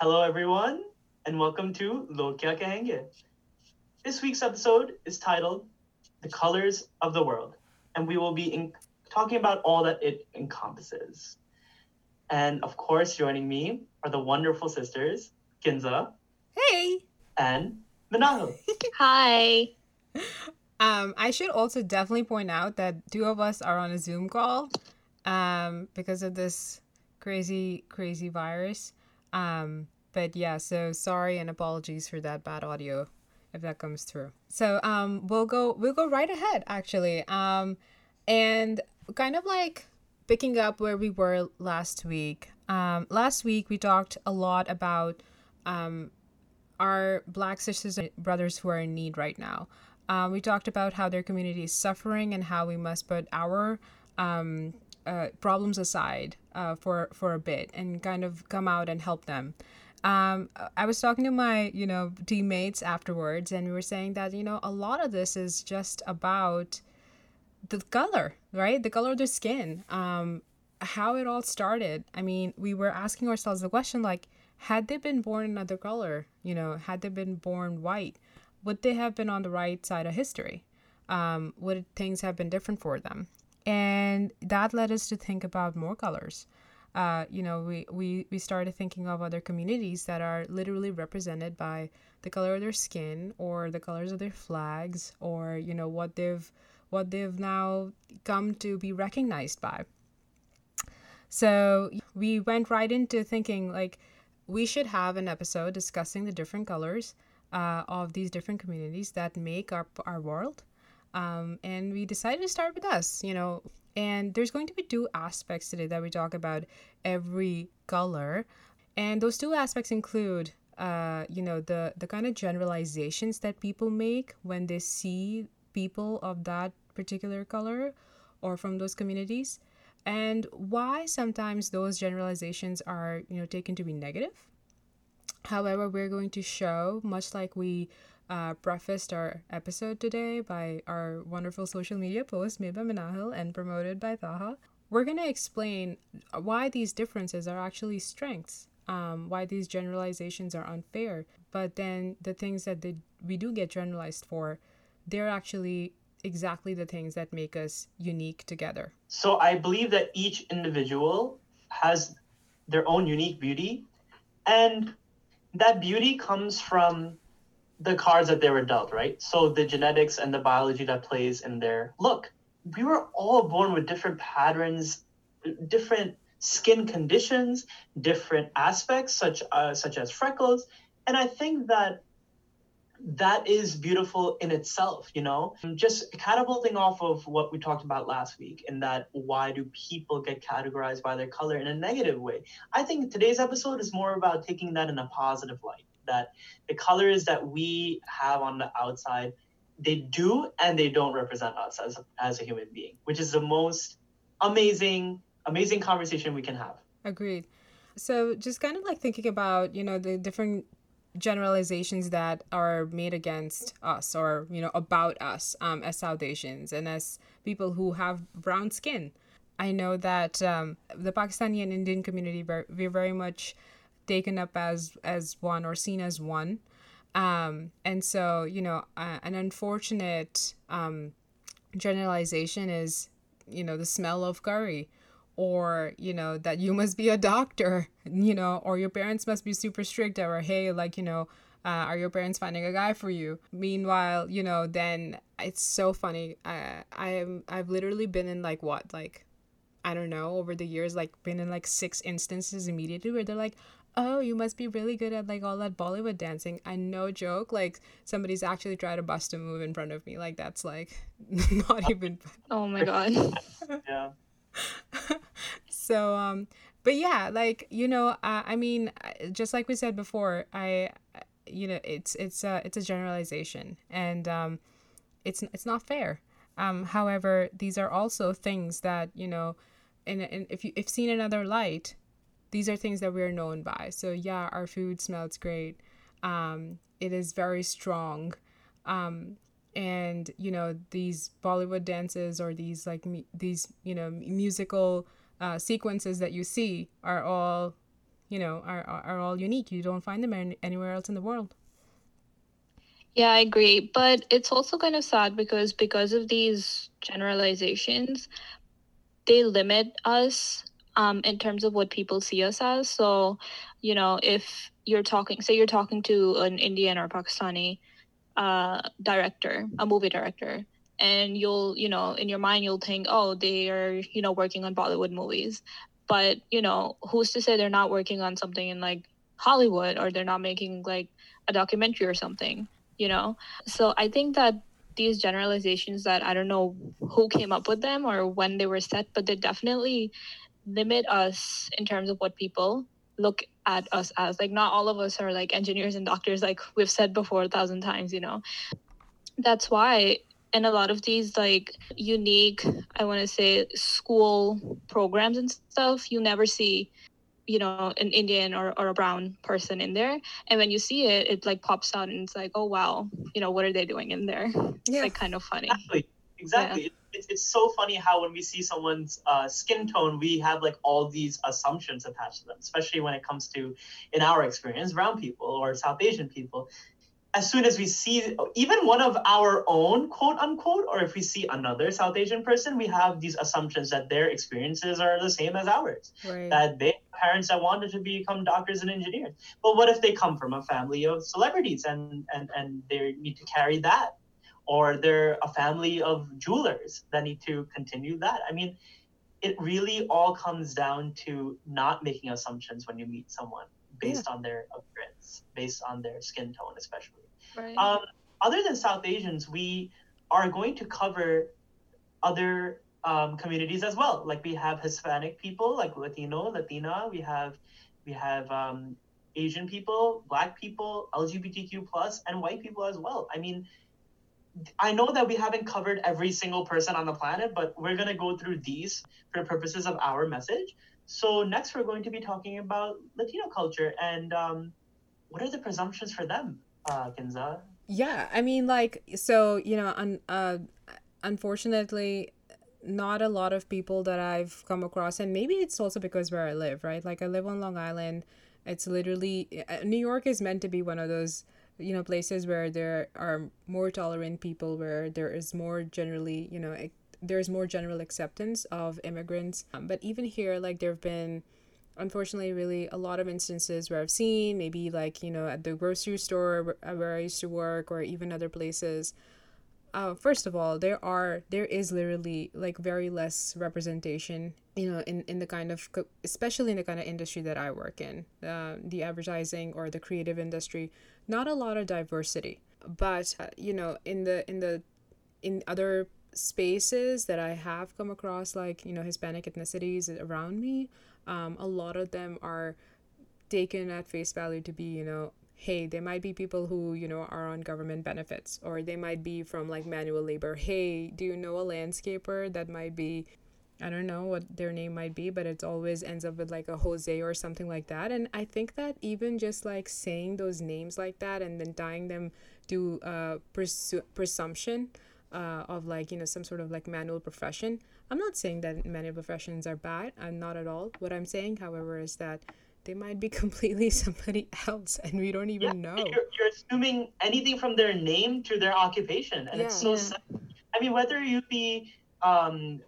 Hello, everyone, and welcome to Lo Kya Kahenge. This week's episode is titled The Colors of the World, and we will be in- talking about all that it encompasses. And of course, joining me are the wonderful sisters, Kinza Hey. and Manalo. Hi. Um, I should also definitely point out that two of us are on a Zoom call um, because of this crazy, crazy virus. Um, but yeah, so sorry and apologies for that bad audio if that comes through. So um, we'll go we'll go right ahead actually. Um, and kind of like picking up where we were last week. Um, last week we talked a lot about um, our black sisters and brothers who are in need right now. Um, we talked about how their community is suffering and how we must put our um, uh, problems aside uh, for for a bit and kind of come out and help them. Um, I was talking to my you know teammates afterwards, and we were saying that you know a lot of this is just about the color, right? The color of their skin. Um, how it all started. I mean, we were asking ourselves the question like, had they been born another color, you know, had they been born white, would they have been on the right side of history? Um, would things have been different for them? And that led us to think about more colors. Uh, you know, we, we, we started thinking of other communities that are literally represented by the color of their skin or the colors of their flags or, you know, what they've what they've now come to be recognized by. So we went right into thinking like we should have an episode discussing the different colors uh, of these different communities that make up our world. Um, and we decided to start with us, you know. And there's going to be two aspects today that we talk about every color. And those two aspects include, uh, you know, the, the kind of generalizations that people make when they see people of that particular color or from those communities and why sometimes those generalizations are you know taken to be negative however we're going to show much like we uh, prefaced our episode today by our wonderful social media post made by Manahil and promoted by Taha we're going to explain why these differences are actually strengths um, why these generalizations are unfair but then the things that they, we do get generalized for they're actually exactly the things that make us unique together. So I believe that each individual has their own unique beauty, and that beauty comes from the cards that they were dealt, right? So the genetics and the biology that plays in there. look. We were all born with different patterns, different skin conditions, different aspects, such uh, such as freckles, and I think that that is beautiful in itself, you know? Just catapulting off of what we talked about last week, in that why do people get categorized by their color in a negative way? I think today's episode is more about taking that in a positive light, that the colors that we have on the outside, they do and they don't represent us as a, as a human being, which is the most amazing, amazing conversation we can have. Agreed. So just kind of like thinking about, you know, the different generalizations that are made against us or you know about us um, as South Asians and as people who have brown skin. I know that um, the Pakistani and Indian community we're very much taken up as as one or seen as one, um, and so you know uh, an unfortunate um, generalization is you know the smell of curry or you know that you must be a doctor you know or your parents must be super strict or hey like you know uh, are your parents finding a guy for you? Meanwhile you know then it's so funny. I i am i've literally been in like what like i don't know over the years like been in like six instances immediately where they're like oh you must be really good at like all that bollywood dancing. And no joke like somebody's actually tried to bust a move in front of me. Like that's like not even oh my god. Yeah. So um but yeah like you know uh, i mean just like we said before i you know it's it's a it's a generalization. And um it's it's not fair. Um however these are also things that you know and, and if you if seen another light these are things that we're known by so yeah our food smells great um it is very strong um and you know these bollywood dances or these like these you know musical uh, sequences that you see are all you know are are, are all unique. You don't find them any, anywhere else in the world. Yeah, I agree. But it's also kind of sad because because of these generalizations, they limit us um, in terms of what people see us as. So, you know, if you're talking, say you're talking to an Indian or Pakistani uh, director, a movie director, and you'll, you know, in your mind, you'll think, oh, they are, you know, working on Bollywood movies. But, you know, who's to say they're not working on something in like Hollywood or they're not making like a documentary or something, you know? So I think that these generalizations that I don't know who came up with them or when they were set, but they definitely limit us in terms of what people look at us as. Like, not all of us are like engineers and doctors, like we've said before a thousand times, you know? That's why in a lot of these like unique i want to say school programs and stuff you never see you know an indian or, or a brown person in there and when you see it it like pops out and it's like oh wow you know what are they doing in there it's Yeah. like kind of funny Exactly. Exactly. It- It's, it's so funny how when we see someone's uh, skin tone, we have like all these assumptions attached to them, especially when it comes to, in our experience, brown people or South Asian people. As soon as we see even one of our own, quote unquote, or if we see another South Asian person, we have these assumptions that their experiences are the same as ours Right. that they have parents that wanted to become doctors and engineers. But what if they come from a family of celebrities and and and they need to carry that, or they're a family of jewelers that need to continue that? I mean, it really all comes down to not making assumptions when you meet someone based on their appearance, based on their skin tone, especially. right Um, other than South Asians, we are going to cover other um, communities as well. Like we have Hispanic people, like Latino, Latina. We have we have um, Asian people, Black people, LGBTQ plus, and white people as well. I mean, I know that we haven't covered every single person on the planet, but we're gonna go through these for purposes of our message. So next, we're going to be talking about Latino culture and um, what are the presumptions for them, uh, Kinza? Yeah, I mean, like, so you know, un- uh, unfortunately, not a lot of people that I've come across, and maybe it's also because where I live, right? Like, I live on Long Island. It's literally uh, New York is meant to be one of those, you know, places where there are more tolerant people, where there is more generally, you know, there's more general acceptance of immigrants. Um, but even here, like, there have been unfortunately really a lot of instances where I've seen maybe like you know at the grocery store where, where I used to work or even other places uh, first of all there are there is literally like very less representation you know in, in the kind of especially in the kind of industry that I work in uh, the advertising or the creative industry not a lot of diversity but uh, you know in the in the in other spaces that I have come across like you know Hispanic ethnicities around me um, a lot of them are taken at face value to be you know hey there might be people who you know are on government benefits or they might be from like manual labor. Hey do you know a landscaper that might be I don't know what their name might be, but it always ends up with like a Jose or something like that. And I think that even just like saying those names like that and then tying them to uh, presu- presumption uh, of like, you know, some sort of like manual profession. I'm not saying that manual professions are bad. I'm not at all. What I'm saying, however, is that they might be completely somebody else and we don't even know. You're, you're assuming anything from their name to their occupation, and it's so Yeah. sad. I mean, whether you be um,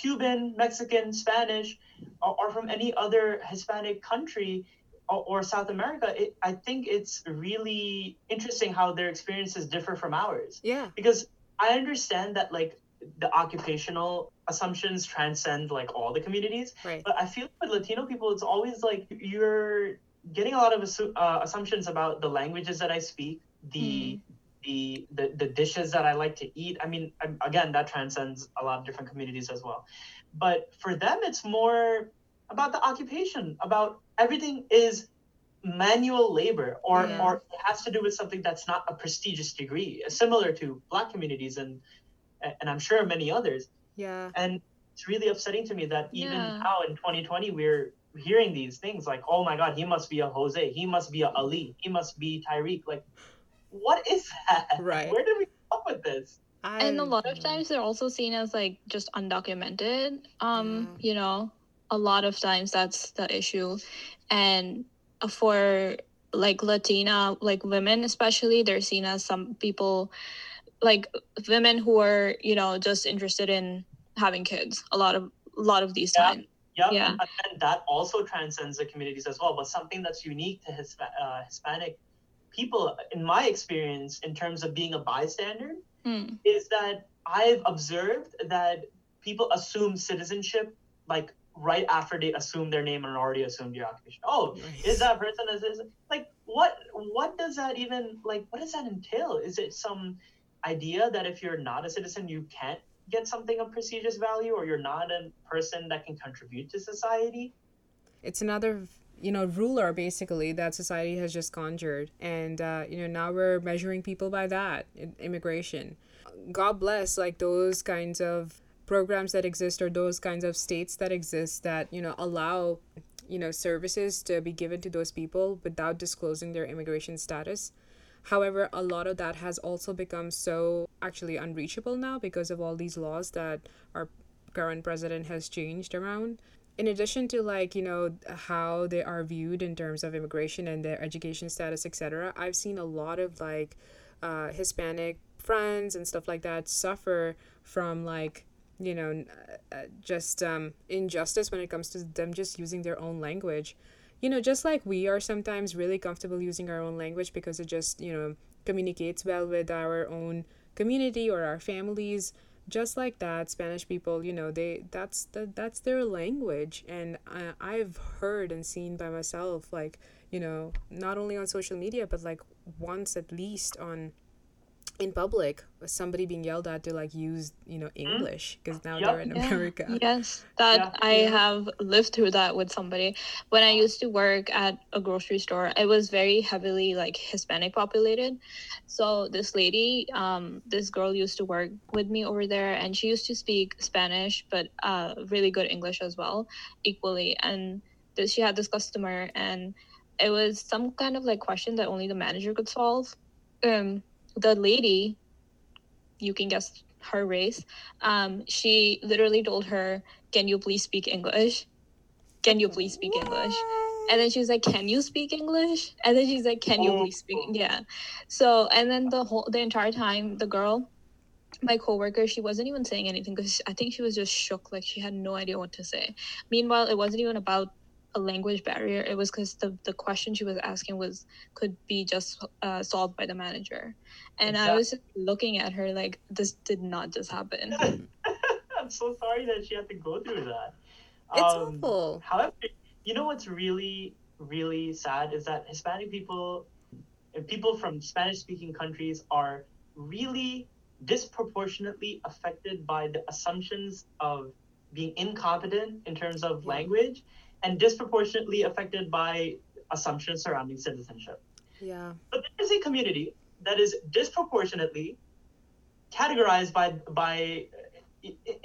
Cuban, Mexican, Spanish, or, or from any other Hispanic country or, or South America, it, I think it's really interesting how their experiences differ from ours. Yeah. Because I understand that like the occupational assumptions transcend like all the communities, Right. but I feel with Latino people, it's always like you're getting a lot of assu- uh, assumptions about the languages that I speak, the the, the the dishes that I like to eat. I mean, again, that transcends a lot of different communities as well. But for them, it's more about the occupation, about everything is manual labor or Yeah. or it has to do with something that's not a prestigious degree similar to black communities and and i'm sure many others Yeah. and it's really upsetting to me that even Yeah. now in 2020 we're hearing these things like oh my god he must be a jose he must be a ali he must be tyreek like what is that Right. where did we come up with this and a lot of times they're also seen as like just undocumented um Yeah. you know a lot of times that's the issue and for like latina like women especially they're seen as some people like women who are you know just interested in having kids a lot of a lot of these Yeah. times Yep. Yeah. And then that also transcends the communities as well. But something that's unique to Hispa- uh, Hispanic people, in my experience, in terms of being a bystander, Hmm. is that I've observed that people assume citizenship like right after they assume their name and already assumed your occupation. Oh, is that person a citizen? Like, what what does that even like? What does that entail? Is it some idea that if you're not a citizen, you can't get something of prestigious value, or you're not a person that can contribute to society? it's another you know ruler basically that society has just conjured. And uh, you know now we're measuring people by that immigration. God bless like those kinds of programs that exist or those kinds of states that exist that you know allow you know services to be given to those people without disclosing their immigration status. However a lot of that has also become so actually unreachable now because of all these laws that our current president has changed around in addition to like you know how they are viewed in terms of immigration and their education status etc i've seen a lot of like uh, hispanic friends and stuff like that suffer from like you know uh, just um, injustice when it comes to them just using their own language. You know just like we are sometimes really comfortable using our own language because it just you know communicates well with our own community or our families just like that spanish people you know they that's the, that's their language. And I, i've heard and seen by myself like you know not only on social media but like once at least on in public somebody being yelled at to like use you know english because now Yup. they're in Yeah. america Yes, that Yeah. I Yeah. have lived through that with somebody. When I used to work at a grocery store, it was very heavily like Hispanic populated. So this lady, um, this girl used to work with me over there, and she used to speak Spanish, but uh, really good English as well, equally. And this, she had this customer, and it was some kind of like question that only the manager could solve. Um, the lady, you can guess her race um, she literally told her, Can you please speak English? Can you please speak English? And then she was like, Can you speak English? And then she's like, Can you please speak? Yeah. So, and then the whole, the entire time, the girl, my coworker, she wasn't even saying anything because I think she was just shook. Like she had no idea what to say. Meanwhile, it wasn't even about a language barrier. It was because the, the question she was asking was could be just uh, solved by the manager. And I was looking at her like, this did not just happen. I'm so sorry that she had to go through that. it's Um, awful However, you know what's really, really sad is that Hispanic people and people from Spanish speaking countries are really disproportionately affected by the assumptions of being incompetent in terms of Yeah. language and disproportionately affected by assumptions surrounding citizenship. yeah But there is a community that is disproportionately categorized by by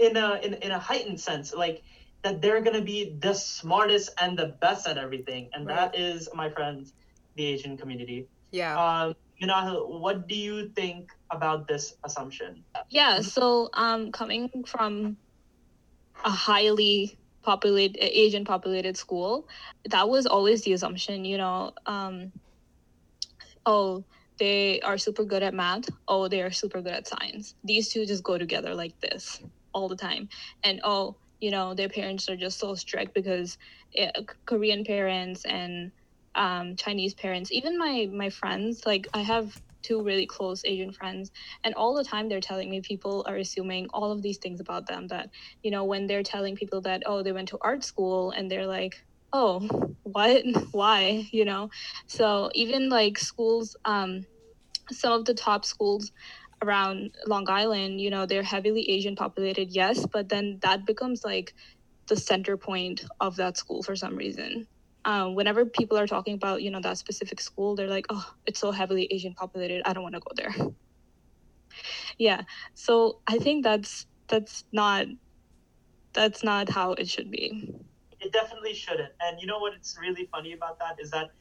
in a in, in a heightened sense, like that they're gonna be the smartest and the best at everything, and that is, my friends, the Asian community. yeah Um, Minahil, what do you think about this assumption? Yeah, so um coming from a highly Asian populated school, that was always the assumption, you know, um oh, they are super good at math, oh, they are super good at science. These two just go together like this all the time. And oh, you know, their parents are just so strict because eh, Korean parents and um, Chinese parents, even my my friends, like I have two really close Asian friends and all the time they're telling me people are assuming all of these things about them that you know when they're telling people that oh they went to art school and they're like oh what? Why? You know? So even like schools um some of the top schools around long island you know they're heavily asian populated yes but then that becomes like the center point of that school for some reason um, whenever people are talking about you know that specific school they're like oh it's so heavily asian populated i don't want to go there yeah so i think that's that's not that's not how it should be It definitely shouldn't. And you know what? It's really funny about that is that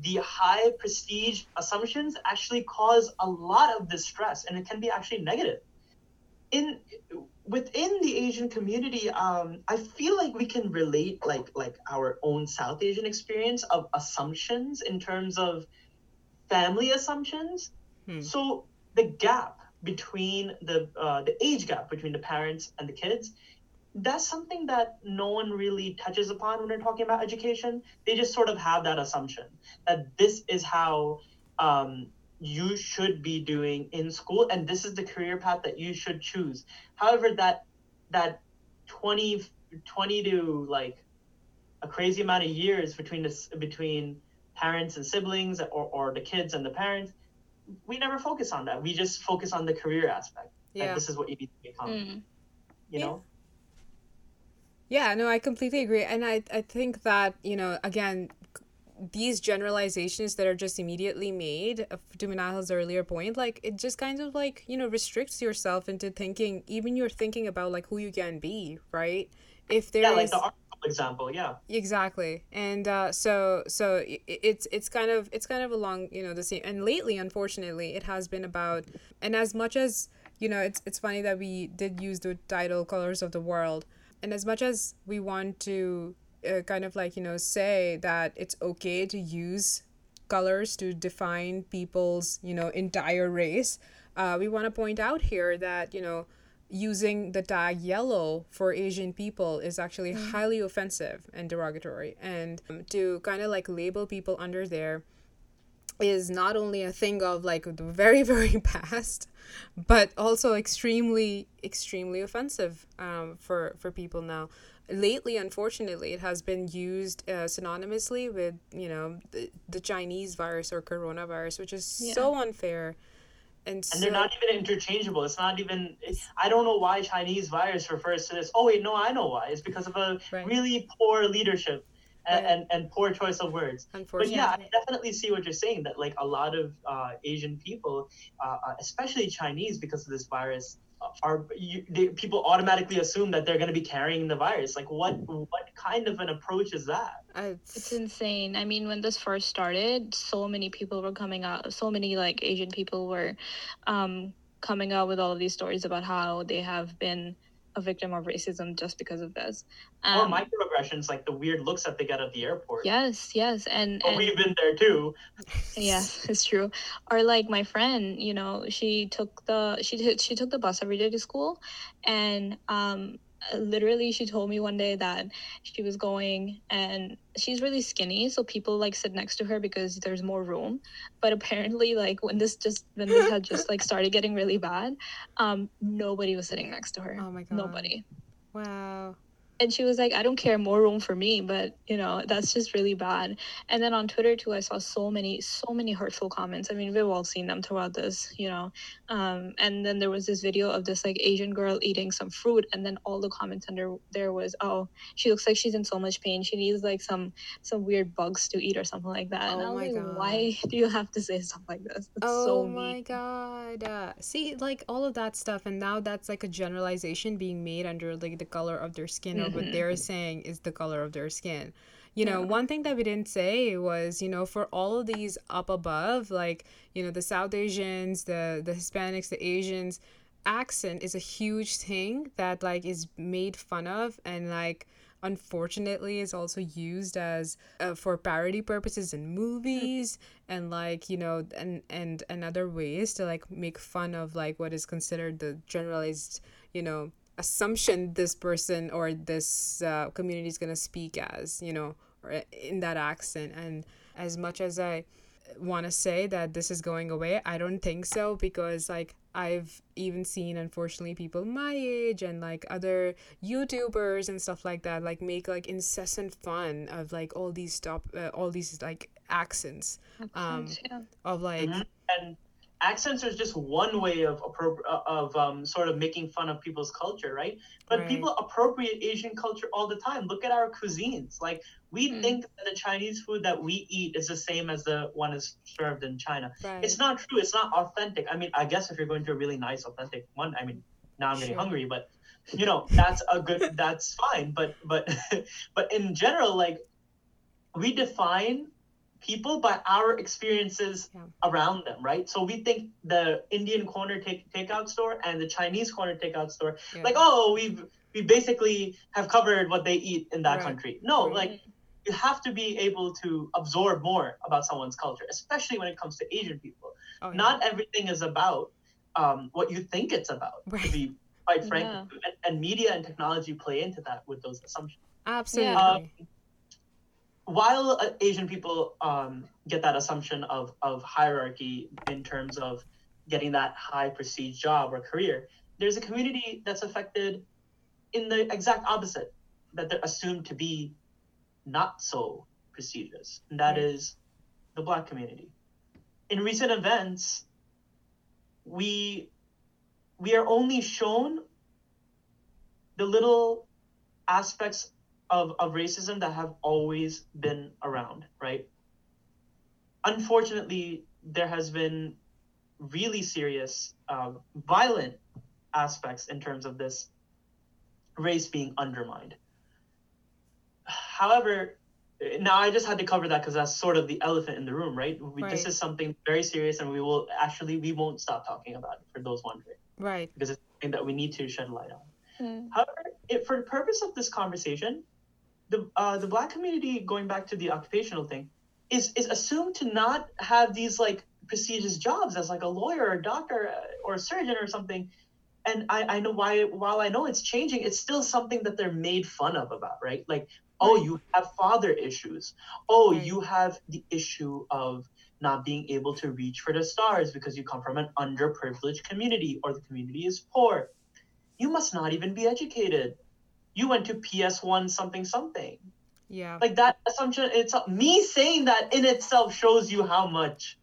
the high prestige assumptions actually cause a lot of distress, and it can be actually negative. In within the Asian community, um, I feel like we can relate like like our own South Asian experience of assumptions in terms of family assumptions. Hmm. So the gap between the uh, the age gap between the parents and the kids, that's something that no one really touches upon when they're talking about education. They just sort of have that assumption that this is how um, you should be doing in school and this is the career path that you should choose however that that 20 20 to like a crazy amount of years between this between parents and siblings or, or the kids and the parents we never focus on that we just focus on the career aspect Yeah. like this is what you need to become Mm. you know Yeah, no, I completely agree. And I, I think that, you know, again, these generalizations that are just immediately made, uh, to Manal's earlier point, like it just kind of like, you know, restricts yourself into thinking, even you're thinking about like who you can be, right? If there yeah like the article example yeah exactly and uh, so so it's it's kind of it's kind of along you know the same and lately unfortunately it has been about and as much as you know it's it's funny that we did use the title colors of the world and as much as we want to uh, kind of like you know say that it's okay to use colors to define people's you know entire race uh, we want to point out here that you know using the tag yellow for Asian people is actually highly offensive and derogatory. And um, to kind of like label people under there is not only a thing of like the very, very past, but also extremely, extremely offensive um, for, for people now. Lately, unfortunately, it has been used uh, synonymously with, you know, the, the Chinese virus or coronavirus, which is so unfair. And, and so, they're not even interchangeable. It's not even. It's, I don't know why Chinese virus refers to this. Oh wait, no, I know why. It's because of a Right. really poor leadership and, Right. and, and poor choice of words. But yeah, I definitely see what you're saying. That like a lot of uh, Asian people, uh, uh, especially Chinese, because of this virus, uh, are you, people automatically assume that they're going to be carrying the virus. Like what what kind of an approach is that? I, It's insane. I mean, when this first started, so many people were coming out. So many like Asian people were um, coming out with all of these stories about how they have been a victim of racism just because of this. or Um, microaggressions, like the weird looks that they get at the airport. yes, yes, and, and we've been there too. yes it's true or like my friend you know she took the she did she took the bus every day to school and um literally she told me one day that she was going and she's really skinny so people like sit next to her because there's more room but apparently like when this just when this had just like started getting really bad um nobody was sitting next to her Oh my God. nobody wow. And she was like i don't care more room for me. But you know that's just really bad. And then on twitter too i saw so many so many hurtful comments. I mean we've all seen them throughout this you know. Um, and then there was this video of this like asian girl eating some fruit and then all the comments under there was oh she looks like she's in so much pain. She needs like some some weird bugs to eat or something like that. And Oh i was my like God. why do you have to say stuff like this? It's Oh so my mean god. Uh, see, like all of that stuff, and now that's like a generalization being made under like the color of their skin, what Mhm. they're saying is the color of their skin. You know, Yeah. one thing that we didn't say was, you know, for all of these up above, like, you know, the South Asians, the the Hispanics, the Asians, accent is a huge thing that like is made fun of and like unfortunately is also used as uh, for parody purposes in movies and like you know and and and other ways to like make fun of like what is considered the generalized you know assumption this person or this uh, community is going to speak as you know or in that accent and as much as i want to say that this is going away i don't think so because like i've even seen unfortunately people my age and like other youtubers and stuff like that like make like incessant fun of like all these stop uh, all these like accents um, of like Mhm. and accents are just one way of uh, of um, sort of making fun of people's culture right but Right. people appropriate asian culture all the time look at our cuisines like we Mm. think that the chinese food that we eat is the same as the one is served in china right. it's not true it's not authentic i mean i guess if you're going to a really nice authentic one i mean now i'm getting Sure. hungry but you know that's a good that's fine but but but in general like we define people by our experiences Yeah. around them, right? So we think the Indian corner take takeout store and the Chinese corner takeout store, Yeah. like, oh, we've we basically have covered what they eat in that Right. country. No, Right. like you have to be able to absorb more about someone's culture, especially when it comes to Asian people. Oh, yeah. Not everything is about um, what you think it's about. To be quite frank, Yeah. and, and media and technology play into that with those assumptions absolutely. Um, while uh, Asian people um, get that assumption of, of hierarchy in terms of getting that high prestige job or career, there's a community that's affected in the exact opposite, that they're assumed to be not so prestigious, and that Right. is the black community. In recent events, we we are only shown the little aspects of, of racism that have always been around, right? Unfortunately, there has been really serious, um, violent aspects in terms of this race being undermined. However, now I just had to cover that because that's sort of the elephant in the room, right? We, This is something very serious, and we will actually we won't stop talking about it for those wondering right. because it's something that we need to shed light on. Mm. However, it, for the purpose of this conversation, the uh, the black community, going back to the occupational thing, is is assumed to not have these like prestigious jobs as like a lawyer or a doctor uh, or a surgeon or something. And I, I know why while I know it's changing, it's still something that they're made fun of about, right? Like, oh, you have father issues. Oh, you have the issue of not being able to reach for the stars because you come from an underprivileged community or the community is poor. You must not even be educated. You went to PS1 something something. Yeah. Like that assumption, it's me saying that in itself shows you how much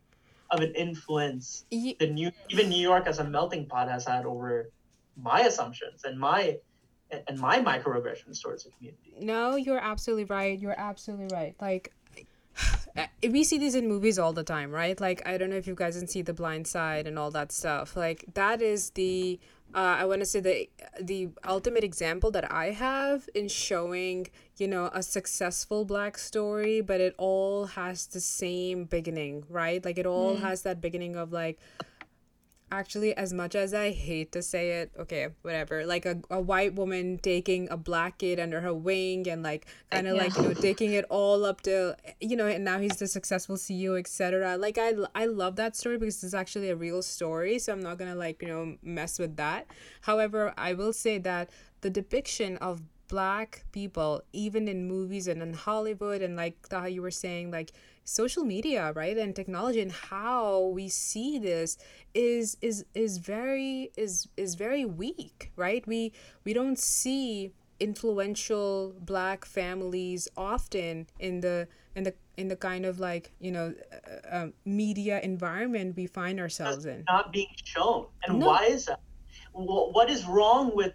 of an influence the new even New York as a melting pot has had over my assumptions and my and my microaggressions towards the community. No, you're absolutely right. You're absolutely right. Like, we see these in movies all the time, right? Like, I don't know if you guys can see The Blind Side and all that stuff. Like, that is the, uh, I want to say the the ultimate example that I have in showing, you know, a successful black story, but it all has the same beginning, right? Like, it all has that beginning of like, actually as much as i hate to say it okay whatever like a, a white woman taking a black kid under her wing and like kind of like you know. taking it all up to you know and now he's the successful ceo etc like i i love that story because it's actually a real story so i'm not gonna like you know mess with that. However i will say that the depiction of black people even in movies and in hollywood and like how you were saying like social media right and technology and how we see this is is is very is is very weak right we we don't see influential black families often in the in the in the kind of like you know uh, uh, media environment we find ourselves in Not being shown. And No. why is that? Wh- What is wrong with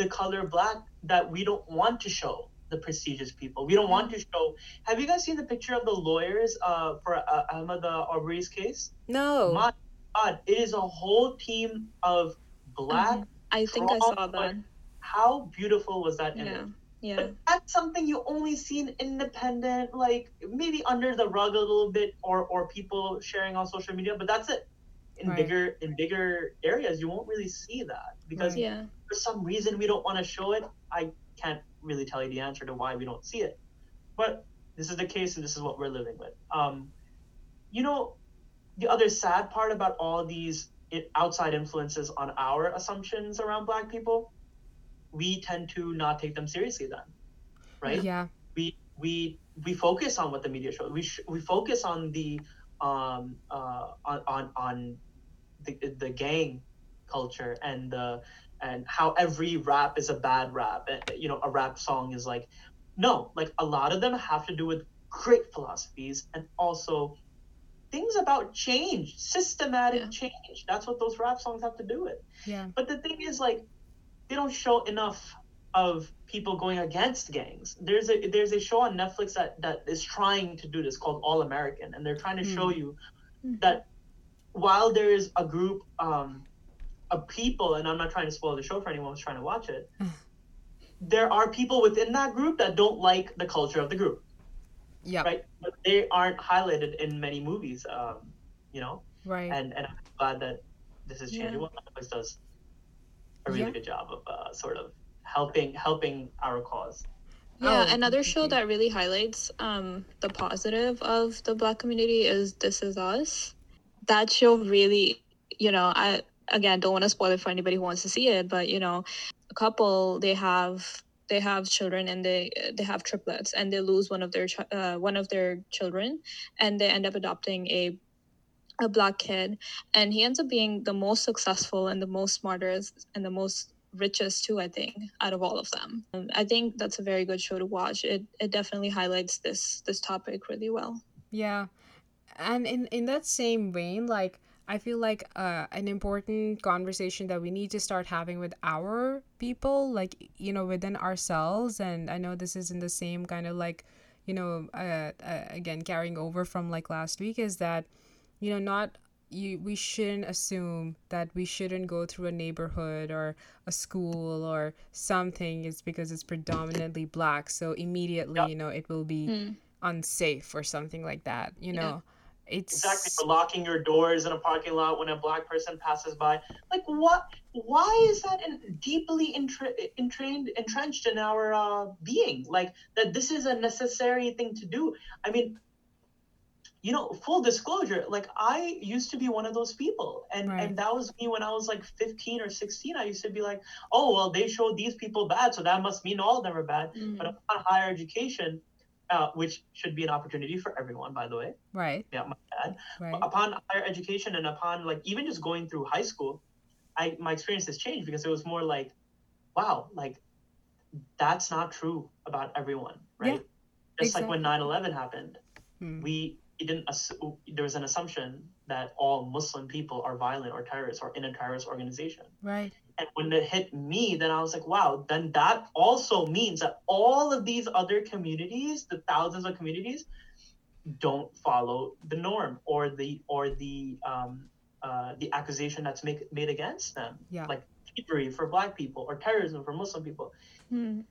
the color black that we don't want to show the prestigious people? We don't want to show. Have you guys seen the picture of the lawyers uh, for uh, Ahmaud uh, Arbery's case? no My God, it is a whole team of black. I think I saw that. How beautiful was that image? Yeah. Yeah. But that's something you only see in independent, like maybe under the rug a little bit, or or people sharing on social media. But that's it. In Right. bigger in bigger areas, you won't really see that because Right. Yeah. For some reason we don't want to show it. I can't really tell you the answer to why we don't see it. But this is the case, and this is what we're living with. Um, you know, the other sad part about all these outside influences on our assumptions around Black people, we tend to not take them seriously. Then, right? yeah we we we focus on what the media shows. We sh- we focus on the um uh on on, on the the gang culture and the and how every rap is a bad rap. You know, a rap song is like no, like a lot of them have to do with great philosophies and also things about change, systematic Yeah. change. That's what those rap songs have to do with. yeah But the thing is, like, they don't show enough of people going against gangs. There's a there's a show on Netflix that that is trying to do this called All American, and they're trying to show you Mhm. that while there is a group um, of people, and I'm not trying to spoil the show for anyone who's trying to watch it, there are people within that group that don't like the culture of the group. Yeah. right? But they aren't highlighted in many movies, um, you know. Right. And and I'm glad that this is changing. Yeah. Well, Netflix does a really Yeah. good job of uh, sort of helping helping our cause. Yeah, Oh, another show that really highlights um the positive of the black community is This Is Us. That show really, you know, I again don't want to spoil it for anybody who wants to see it, but you know, a couple they have they have children and they they have triplets and they lose one of their uh, one of their children and they end up adopting a a black kid. And he ends up being the most successful and the most smartest and the most richest too i think out of all of them. Um, i think that's a very good show to watch. It it definitely highlights this this topic really well. Yeah. And in in that same vein, like I feel like uh, an important conversation that we need to start having with our people, like you know, within ourselves. And I know this is in the same kind of like, you know, uh, uh, again carrying over from like last week is that, you know, not you we shouldn't assume that we shouldn't go through a neighborhood or a school or something is because it's predominantly black so immediately Yep. you know it will be Mm. unsafe or something like that you Yeah. It's Exactly, for locking your doors in a parking lot when a black person passes by. Like, what? Why is that in, deeply entra- entrained, entrenched in our uh, being? Like that, this is a necessary thing to do. I mean, you know, full disclosure. Like, I used to be one of those people, and Right. and that was me when I was like 15 or 16. I used to be like, oh well, they showed these people bad, so that must mean all of them are bad. Mm. But upon higher education, uh, which should be an opportunity for everyone, by the way. right. Yeah, my bad. Right. Upon higher education and upon like even just going through high school i my experience has changed because it was more like wow like that's not true about everyone right? Yeah, just like when 9-11 happened Hmm. we didn't there was an assumption that all muslim people are violent or terrorists or in a terrorist organization. Right and when it hit me, then I was like, wow, then that also means that all of these other communities, the thousands of communities, don't follow the norm or the or the um, uh, the accusation that's make, made against them, Yeah. like thievery for Black people or terrorism for Muslim people. Mm.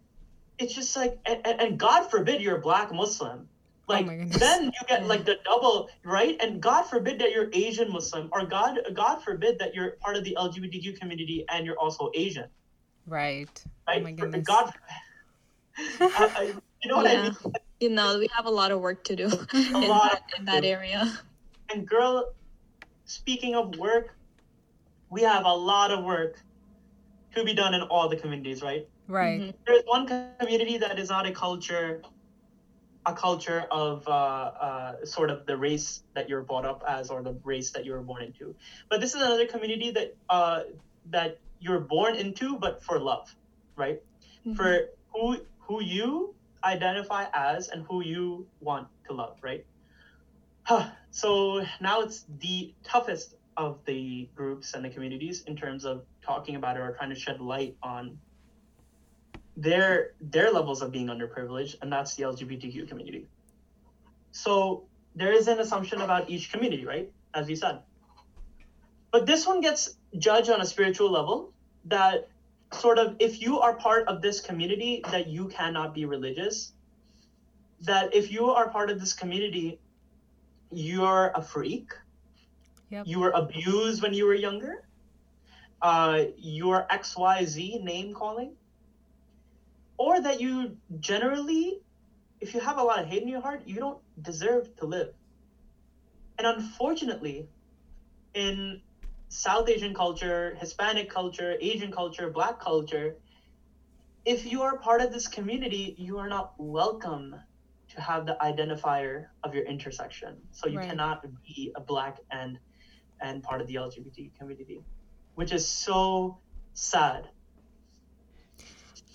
It's just like, and, and, and God forbid you're a Black Muslim. Like my goodness. then you get like the double right, and God forbid that you're Asian Muslim, or God God forbid that you're part of the LGBTQ community and you're also Asian right right? oh my goodness God, I, I, you know what I mean? you know we have a lot of work to do A in, lot that, in that area And girl, speaking of work, we have a lot of work to be done in all the communities, right? right Mhm. There's one community that is not a culture, a culture of uh, uh, sort of the race that you're brought up as or the race that you were born into. But this is another community that uh, that you're born into, but for love, right? Mhm. for who who you identify as and who you want to love, right? Huh. So now it's the toughest of the groups and the communities in terms of talking about it or trying to shed light on their their levels of being underprivileged, and that's the LGBTQ community. So there is an assumption about each community, right? As you said. But this one gets judged on a spiritual level that sort of if you are part of this community that you cannot be religious that if you are part of this community you're a freak Yep. you were abused when you were younger uh, you're xyz name calling or that you generally if you have a lot of hate in your heart you don't deserve to live and unfortunately in South Asian culture, Hispanic culture, Asian culture, Black culture, if you are part of this community, you are not welcome to have the identifier of your intersection. So you Right. cannot be a Black and and part of the LGBT community, which is so sad.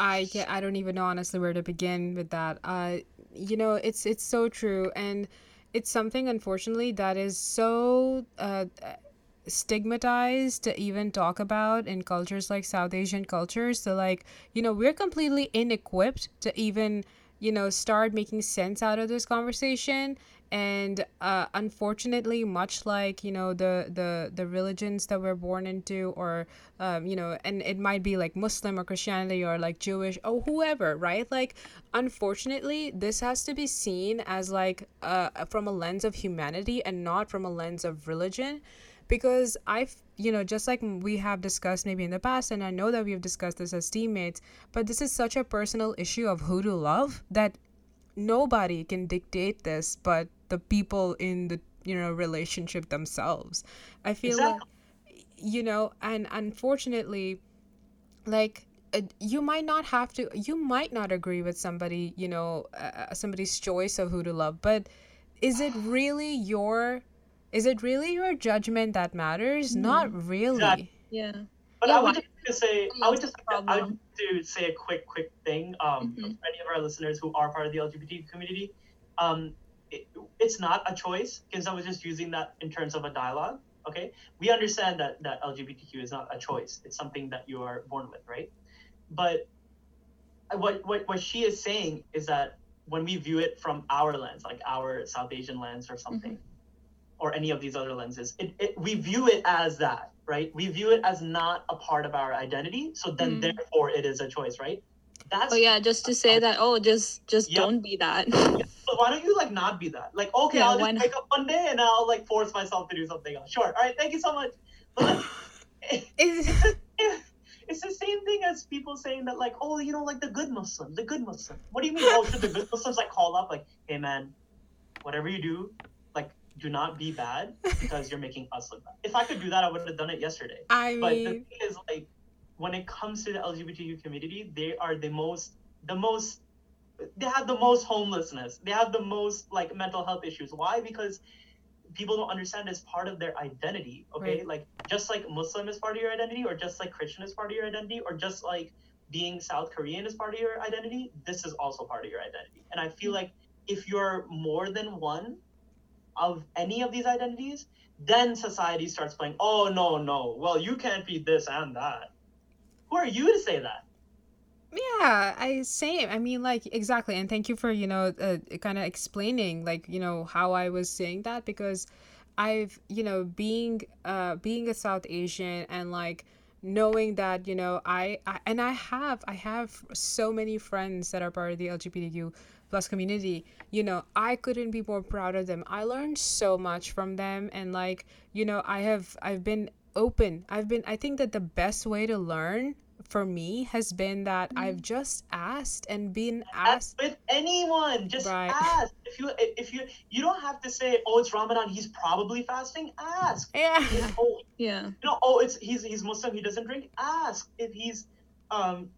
I I don't even know honestly where to begin with that. Uh, you know, it's it's so true, and it's something unfortunately that is so uh, stigmatized to even talk about in cultures like South Asian cultures. So like, you know, we're completely inequipped to even you know start making sense out of this conversation and uh, unfortunately much like you know the the the religions that we're born into or um, you know and it might be like muslim or christianity or like jewish or whoever right? Like unfortunately this has to be seen as like uh, from a lens of humanity and not from a lens of religion. Because i've you know just like we have discussed maybe in the past and i know that we have discussed this as teammates but this is such a personal issue of who to love that nobody can dictate this but the people in the you know relationship themselves i feel exactly. like you know and unfortunately like uh, you might not have to you might not agree with somebody you know uh, uh somebody's choice of who to love but is it really your is it really your judgment that matters mm. not really exactly. yeah but yeah, I would just say I would just I would to say a quick quick thing um, mm-hmm. for any of our listeners who are part of the LGBT community. Um, it, it's not a choice because I was just using that in terms of a dialogue. Okay, we understand that that LGBTQ is not a choice; it's something that you are born with, right? But what what what she is saying is that when we view it from our lens, like our South Asian lens or something, mm-hmm. or any of these other lenses, it, it we view it as that right? We view it as not a part of our identity, so then mm. therefore it is a choice, right? That's oh yeah, just to say that oh just just yep. don't be that. But why don't you like not be that? Like okay, yeah, I'll just wake up one day and I'll like force myself to do something else. Sure. All right. Thank you so much. But it's, it's the same thing as people saying that like oh you know like the good Muslim, the good Muslim. What do you mean? Oh should the good Muslims like call up like hey man, whatever you do, like do not be bad because you're making us look bad. If I could do that, I would have done it yesterday. I but the thing is, like, when it comes to the LGBTQ community, they are the most, the most, they have the most homelessness. They have the most like mental health issues. Why? Because people don't understand it's part of their identity. Okay, right. like just like Muslim is part of your identity, or just like Christian is part of your identity, or just like being South Korean is part of your identity. This is also part of your identity. And I feel like if you're more than one, of any of these identities, then society starts playing, oh, no, no, well, you can't be this and that. Who are you to say that? Yeah, I same. I mean, like exactly. And thank you for you know uh, kind of explaining like you know how I was saying that because I've you know being uh being a South Asian and like knowing that you know I, I and I have I have so many friends that are part of the LGBTQ plus community you know i couldn't be more proud of them i learned so much from them and like you know i have i've been open i've been i think that the best way to learn for me has been that mm-hmm. I've just asked and been asked with anyone. Just right. ask. If you if you you don't have to say, oh, it's Ramadan. He's probably fasting. Ask. Yeah. oh, yeah. You know, oh, it's he's he's Muslim. He doesn't drink. Ask. If he's um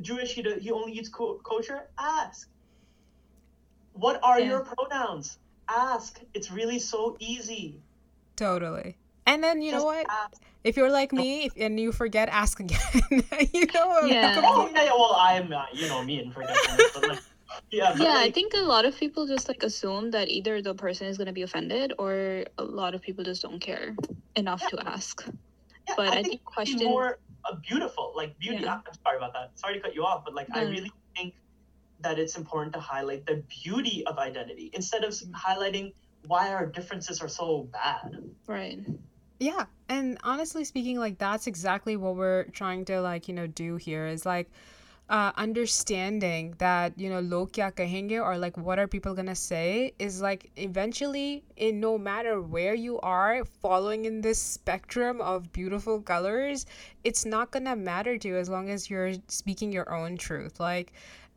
Jewish, he do, he only eats kosher. Ask. What are yeah. your pronouns? Ask. It's really so easy. Totally. And then you Just know what? Ask. If you're like me if, and you forget, ask again. you know. Yeah. Oh, yeah. Well, I'm uh, you know me and forget. like, yeah. yeah. Like, I think a lot of people just like assume that either the person is gonna be offended or a lot of people just don't care enough yeah. to ask. Yeah, but I, I think, question more uh, beautiful, like beauty. Yeah. I'm sorry about that. Sorry to cut you off, but like I really think that it's important to highlight the beauty of identity instead of highlighting why our differences are so bad. Right. Yeah. And honestly speaking, like that's exactly what we're trying to like, you know, do here is like uh, understanding that you know lo kya kahenge or like what are people gonna say is like eventually in no matter where you are following in this spectrum of beautiful colors it's not gonna matter to you as long as you're speaking your own truth like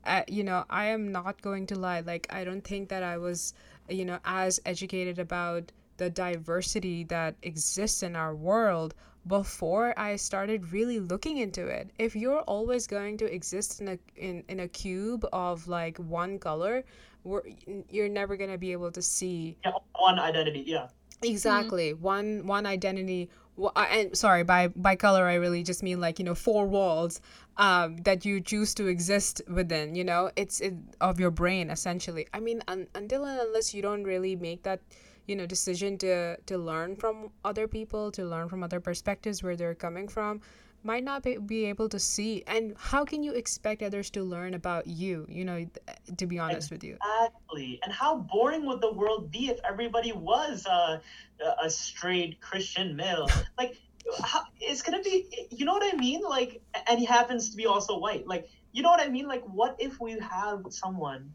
uh, you know, I am not going to lie. Like, I don't think that I was, you know, as educated about the diversity that exists in our world before I started really looking into it. If you're always going to exist in a in, in a cube of like one color, we're, you're never gonna be able to see yeah, one identity. Yeah. Exactly. Mm-hmm. One one identity well, and sorry by by color i really just mean like you know four walls um, that you choose to exist within you know it's it, of your brain essentially i mean un, until and unless you don't really make that you know decision to to learn from other people to learn from other perspectives where they're coming from might not be, be able to see. And how can you expect others to learn about you you know to be honest with you? Exactly. And how boring would the world be if everybody was uh, a straight christian male? Like how, it's gonna be you know what i mean? Like and he happens to be also white. Like you know what i mean? Like what if we have someone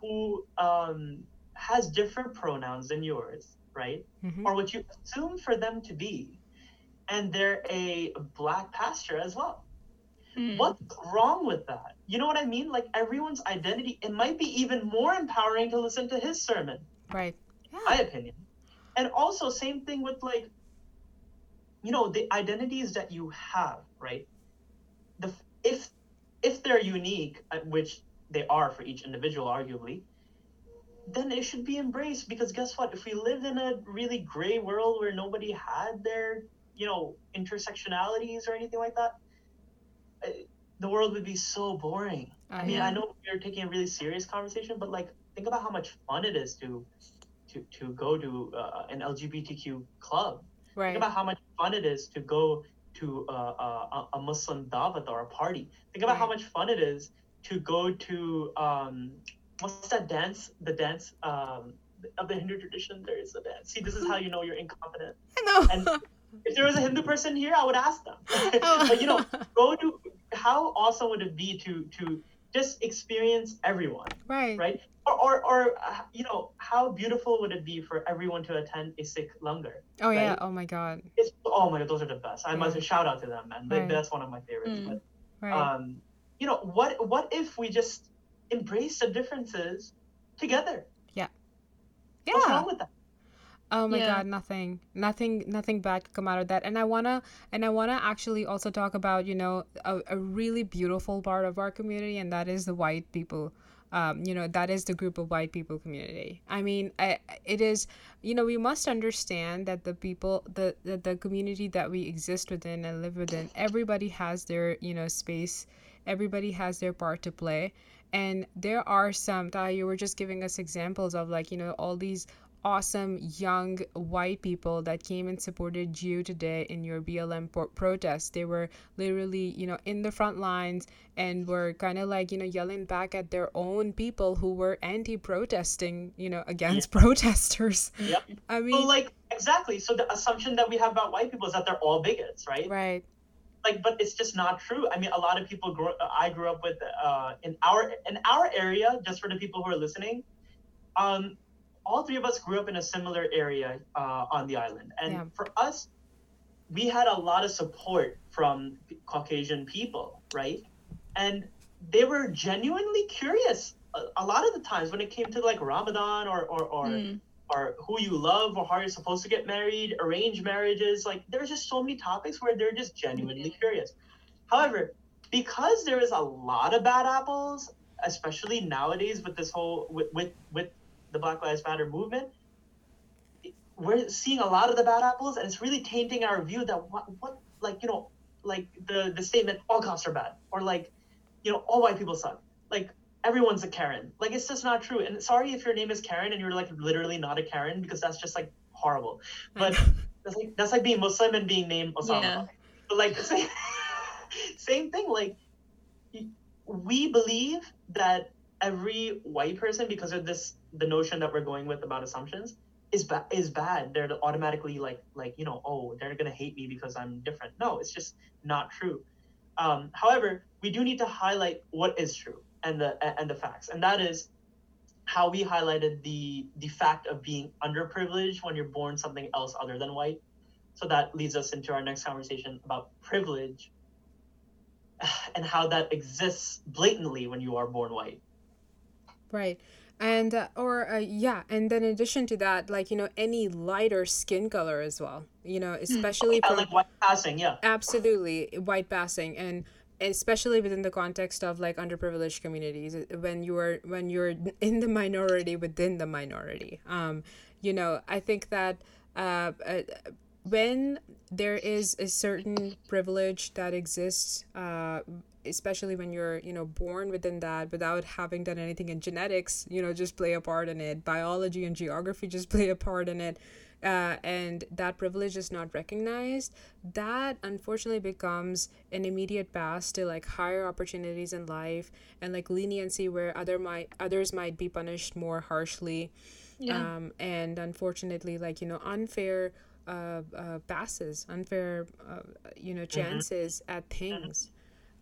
who um has different pronouns than yours right mm-hmm. or what you assume for them to be and they're a black pastor as well. Mm. What's wrong with that? You know what I mean? Like everyone's identity, it might be even more empowering to listen to his sermon. Right. Yeah. My opinion. And also, same thing with like, you know, the identities that you have, right? The if if they're unique, uh, which they are for each individual, arguably, then it should be embraced because guess what? If we lived in a really gray world where nobody had their you know intersectionalities or anything like that uh, the world would be so boring. Uh, i mean i know. we're taking a really serious conversation but like think about how much fun it is to to to go to uh, an lgbtq club. Right. think about how much fun it is to go to uh, uh a muslim davat or a party. Think about right. how much fun it is to go to um what's that dance the dance um of the hindu tradition there is a dance see this is how you know you're incompetent I know. and if there was a Hindu person here, I would ask them. Oh. but you know, go to how awesome would it be to to just experience everyone, right? Right? Or, or, or uh, you know, how beautiful would it be for everyone to attend a Sikh langar? Oh right? yeah! Oh my God! It's oh my God! Those are the best. I yeah. must shout out to them, man. Right. That's one of my favorites. Mm. But right. um, you know, what what if we just embrace the differences together? Yeah. Yeah. What's wrong with that? Oh my yeah. god, nothing. Nothing nothing bad could come out of that. And I wanna and I wanna actually also talk about, you know, a, a really beautiful part of our community and that is the white people. Um, you know, that is the group of white people community. I mean, I, it is, you know, we must understand that the people, the, the, the community that we exist within and live within, everybody has their, you know, space. Everybody has their part to play and there are some that you were just giving us examples of like you know all these awesome young white people that came and supported you today in your BLM pro- protest. They were literally, you know, in the front lines and were kind of like, you know, yelling back at their own people who were anti-protesting, you know, against yeah. protesters. Yep. I mean, like exactly. So the assumption that we have about white people is that they're all bigots, right? Right. Like, but it's just not true. I mean, a lot of people grew. I grew up with uh, in our in our area. Just for the people who are listening, um, all three of us grew up in a similar area uh, on the island. And yeah. for us, we had a lot of support from Caucasian people, right? And they were genuinely curious a, a lot of the times when it came to like Ramadan or or or, mm. Or who you love or how you're supposed to get married, arranged marriages. Like there's just so many topics where they're just genuinely mm-hmm. curious. However, because there is a lot of bad apples, especially nowadays with this whole with with, with the Black Lives Matter movement, we're seeing a lot of the bad apples, and it's really tainting our view that what, what like you know, like the the statement all cops are bad, or like, you know, all white people suck. Like everyone's a Karen. Like it's just not true. And sorry if your name is Karen and you're like literally not a Karen because that's just like horrible. But that's like that's like being Muslim and being named Osama. Yeah. But like same, same thing. Like we believe that every white person because of this the notion that we're going with about assumptions is bad is bad they're automatically like like you know oh they're gonna hate me because i'm different no it's just not true um, however we do need to highlight what is true and the and the facts and that is how we highlighted the the fact of being underprivileged when you're born something else other than white so that leads us into our next conversation about privilege and how that exists blatantly when you are born white Right. And uh, or uh, yeah, and then in addition to that, like you know, any lighter skin color as well. You know, especially yeah, from, like white passing, yeah. Absolutely, white passing, and especially within the context of like underprivileged communities, uh, when you are when you're in the minority within the minority. Um, you know, I think that uh, uh when there is a certain privilege that exists uh, especially when you're you know born within that without having done anything in genetics you know just play a part in it biology and geography just play a part in it uh, and that privilege is not recognized, that unfortunately becomes an immediate pass to like higher opportunities in life and like leniency where other might others might be punished more harshly. Yeah. Um, and unfortunately, like you know, unfair uh, uh, passes, unfair uh, you know chances at things.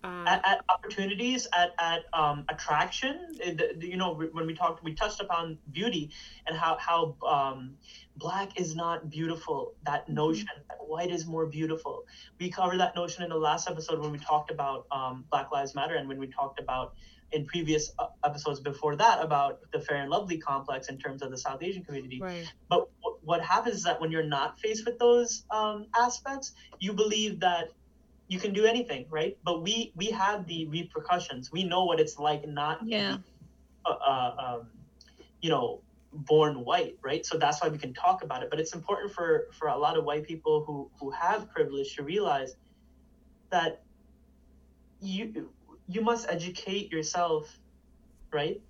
Uh, at, at opportunities at, at um, attraction eh, the- the- you know when we talked we touched upon beauty and how how um, black is not beautiful that notion that white is more beautiful. We covered that notion in the last episode when we talked about um, black lives matter and when we talked about in previous uh, episodes before that about the fair and lovely complex in terms of the south asian community. Right. but wh- what happens is that when you're not faced with those um, aspects, you believe that you can do anything, right? But we we have the repercussions. We know what it's like not Yeah. uh, uh, um, you know, born white, right? So that's why we can talk about it. But it's important for for a lot of white people who who have privilege to realize that you you must educate yourself, right?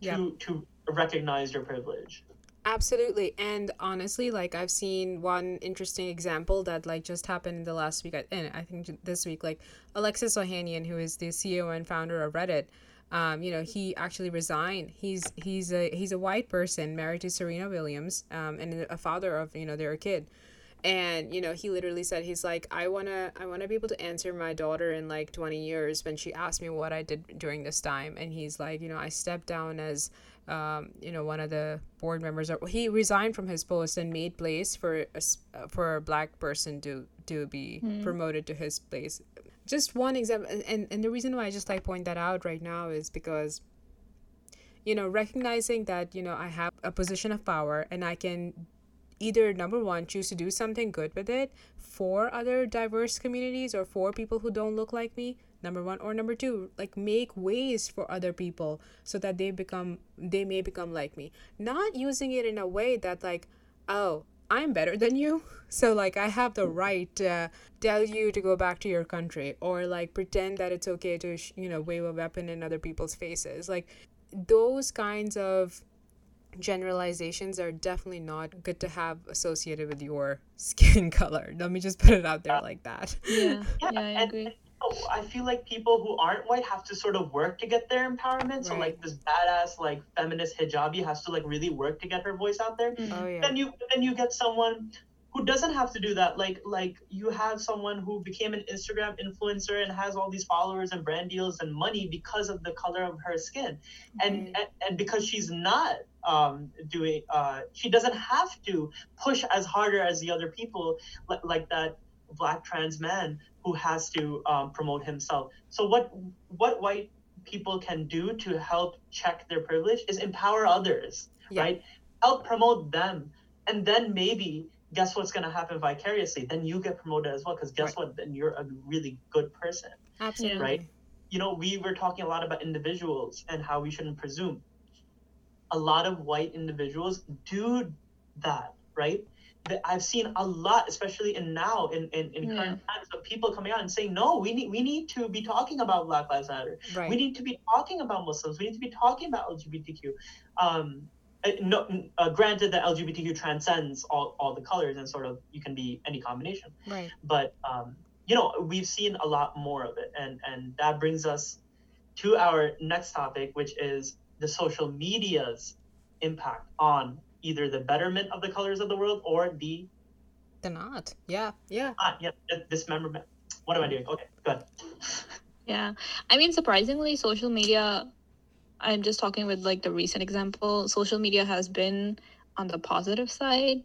Yeah. To to recognize your privilege. Absolutely. And honestly, like I've seen one interesting example that like just happened in the last week, and I think this week, like Alexis Ohanian, who is the CEO and founder of Reddit, um, you know, he actually resigned. He's he's a he's a white person married to Serena Williams, um, and a father of you know their kid. And you know, he literally said he's like, I wanna I wanna be able to answer my daughter in like twenty years when she asked me what I did during this time. And he's like, you know, I stepped down as um, you know, one of the board members. Or he resigned from his post and made place for a, uh, for a black person to to be promoted to his place. Just one example, and and the reason why I just like point that out right now is because you know recognizing that you know I have a position of power and I can either number one choose to do something good with it for other diverse communities or for people who don't look like me number one or number two like make ways for other people so that they become they may become like me not using it in a way that like oh i'm better than you so like i have the right to tell you to go back to your country or like pretend that it's okay to sh- you know wave a weapon in other people's faces like those kinds of generalizations are definitely not good to have associated with your skin color. Let me just put it out there like that. Yeah. Yeah, Yeah, I agree. Oh, I feel like people who aren't white have to sort of work to get their empowerment. So like this badass like feminist hijabi has to like really work to get her voice out there. Mm. Oh yeah. Then you then you get someone who doesn't have to do that. Like like you have someone who became an Instagram influencer and has all these followers and brand deals and money because of the color of her skin, and and, and because she's not um doing uh she doesn't have to push as harder as the other people like, like that black trans man who has to um, promote himself so what what white people can do to help check their privilege is empower others Yeah. right help promote them and then maybe guess what's going to happen vicariously then you get promoted as well because guess what then you're a really good person Absolutely. right? you know, we were talking a lot about individuals and how we shouldn't presume. A lot of white individuals do that, right? I've seen a lot, especially in now in, in, in current times, of people coming out and saying, no, we need we need to be talking about Black Lives Matter. Right. We need to be talking about Muslims. We need to be talking about LGBTQ. Um, uh, no, uh, granted that LGBTQ transcends all, all the colors and sort of you can be any combination right. but um, you know we've seen a lot more of it and and that brings us to our next topic which is the social media's impact on either the betterment of the colors of the world or the They're not. Yeah. Yeah. ah, yeah th- dismemberment what am i doing okay good Yeah. I mean, surprisingly, social media, I'm just talking with like the recent example, social media has been on the positive side.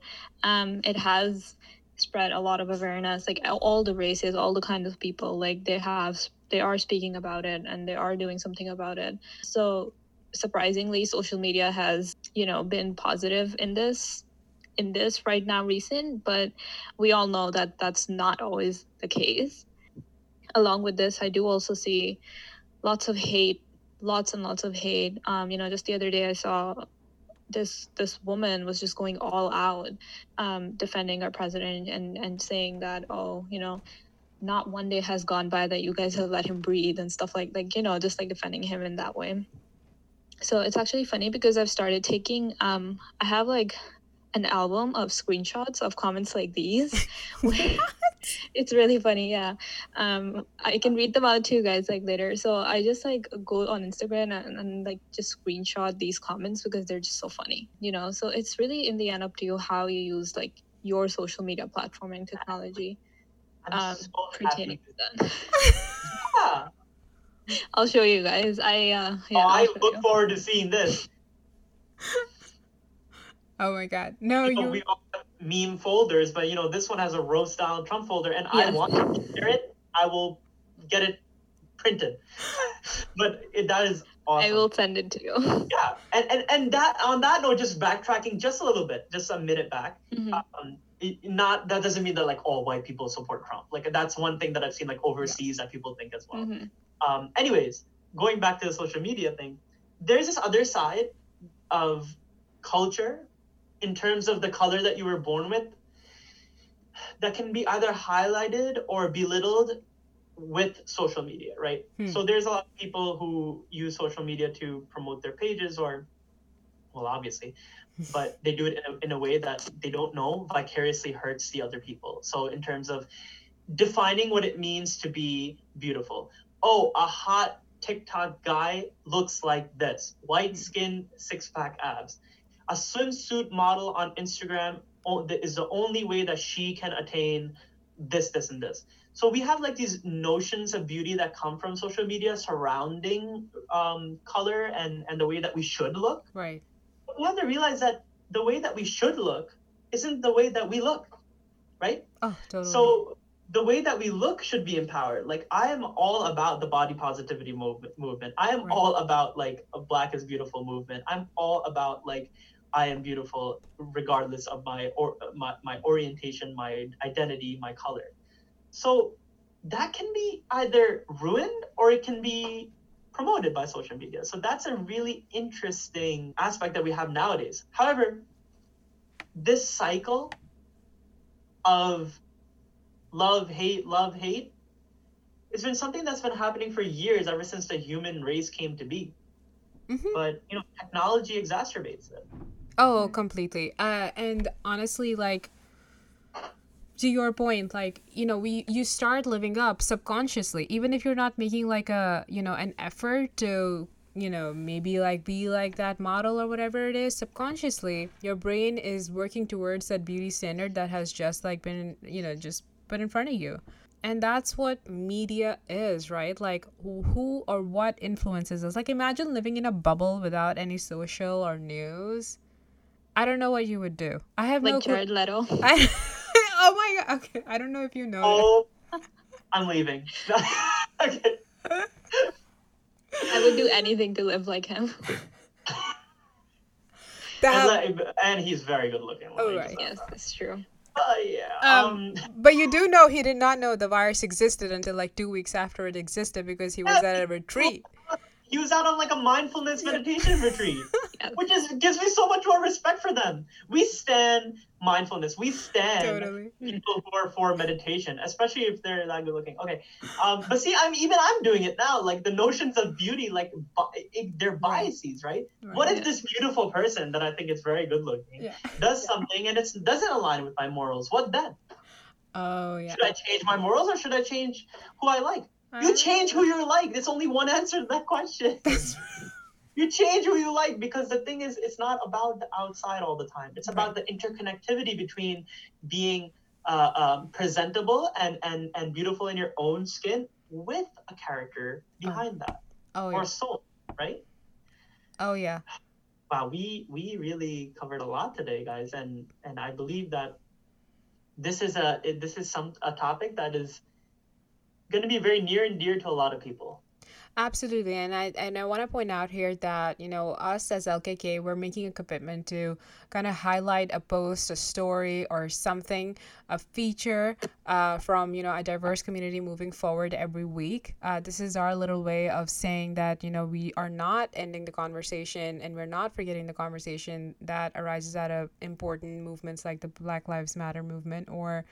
Um, it has spread a lot of awareness, like all- all the races, all the kinds of people, like they have, they are speaking about it and they are doing something about it. So surprisingly, social media has, you know, been positive in this in this right now recent but we all know that that's not always the case along with this, I do also see lots of hate, lots and lots of hate. Um, you know, just the other day I saw this this woman was just going all out, um, defending our president and and saying that oh, you know, not one day has gone by that you guys have let him breathe and stuff like like you know just like defending him in that way. So it's actually funny because I've started taking um I have like an album of screenshots of comments like these. it's really funny, yeah. Um, I can read them out to you guys like later. So I just like go on Instagram and, and like just screenshot these comments because they're just so funny, you know. So it's really in the end up to you how you use like your social media platform and technology. I'm Um, so pertaining to that. Yeah. I'll show you guys. I uh, yeah. oh, I'll I show look you. forward to seeing this. Oh my god. No, You know, we all have meme folders, but you know this one has a roast style Trump folder, and I want to share it. I will get it printed. but it, that is awesome. I will send it to you. Yeah, and, and and that on that note, just backtracking just a little bit, just a minute back. Mhm. Um, it, not that doesn't mean that like all white people support Trump. Like that's one thing that I've seen like overseas that people think as well. Mhm. Um, anyways, going back to the social media thing, there's this other side of culture in terms of the color that you were born with that can be either highlighted or belittled with social media, right? Hmm. So there's a lot of people who use social media to promote their pages or, well, obviously, but they do it in a, in a way that they don't know vicariously hurts the other people. So in terms of defining what it means to be beautiful. Oh, a hot TikTok guy looks like this white skin, six pack abs. A swimsuit model on Instagram is the only way that she can attain this, this, and this. So we have like these notions of beauty that come from social media surrounding um, color and, and the way that we should look. Right. We have to realize that the way that we should look isn't the way that we look, right? Oh, totally. So the way that we look should be empowered. Like I am all about the body positivity movement. Movement. I am Right. all about like a Black is beautiful movement. I'm all about like I am beautiful regardless of my or my, my orientation, my identity, my color. So that can be either ruined or it can be promoted by social media. So that's a really interesting aspect that we have nowadays. However, this cycle of love, hate, love, hate, it's been something that's been happening for years, ever since the human race came to be. Mhm. But you know, technology exacerbates it. Oh, completely. Uh, and honestly, like to your point, like you know, we you start living up subconsciously, even if you're not making like a you know an effort to you know maybe like be like that model or whatever it is. Subconsciously, your brain is working towards that beauty standard that has just like been you know just put in front of you. And that's what media is, right? Like who or what influences us. Like imagine living in a bubble without any social or news. I don't know what you would do. I have no Like clue. Jared Leto. I, oh my god. Okay, I don't know if you know. Oh, I'm leaving. okay. I would do anything to live like him. that. and, le- and he's very good looking. Oh, right. just- yes, that's true. Uh, yeah. Um, Um, but you do know he did not know the virus existed until like two weeks after it existed because he was at a retreat. He was out on like a mindfulness meditation retreat, Yes. which is gives me so much more respect for them. We stand mindfulness. We stand Totally. people who are for meditation, especially if they're that good looking. Okay, um, but see, I'm even I'm doing it now. Like the notions of beauty, like bi- it, they're Right. biases, right? Right. What if this beautiful person that I think is very good looking Yeah. does something and it doesn't align with my morals? What then? Oh yeah. Should I change my morals or should I change who I like? You change who you like. There's only one answer to that question. You change who you like because the thing is it's not about the outside all the time it's about the interconnectivity between being uh, um, presentable and, and and beautiful in your own skin with a character behind that oh or yeah. soul right Oh yeah. wow we we really covered a lot today guys and and i believe that this is a this is some a topic that is going to be very near and dear to a lot of people Absolutely, and I and I want to point out here that you know us as LKK, we're making a commitment to kind of highlight a post, a story, or something, a feature uh, from you know a diverse community moving forward every week. Uh, this is our little way of saying that you know we are not ending the conversation and we're not forgetting the conversation that arises out of important movements like the Black Lives Matter movement or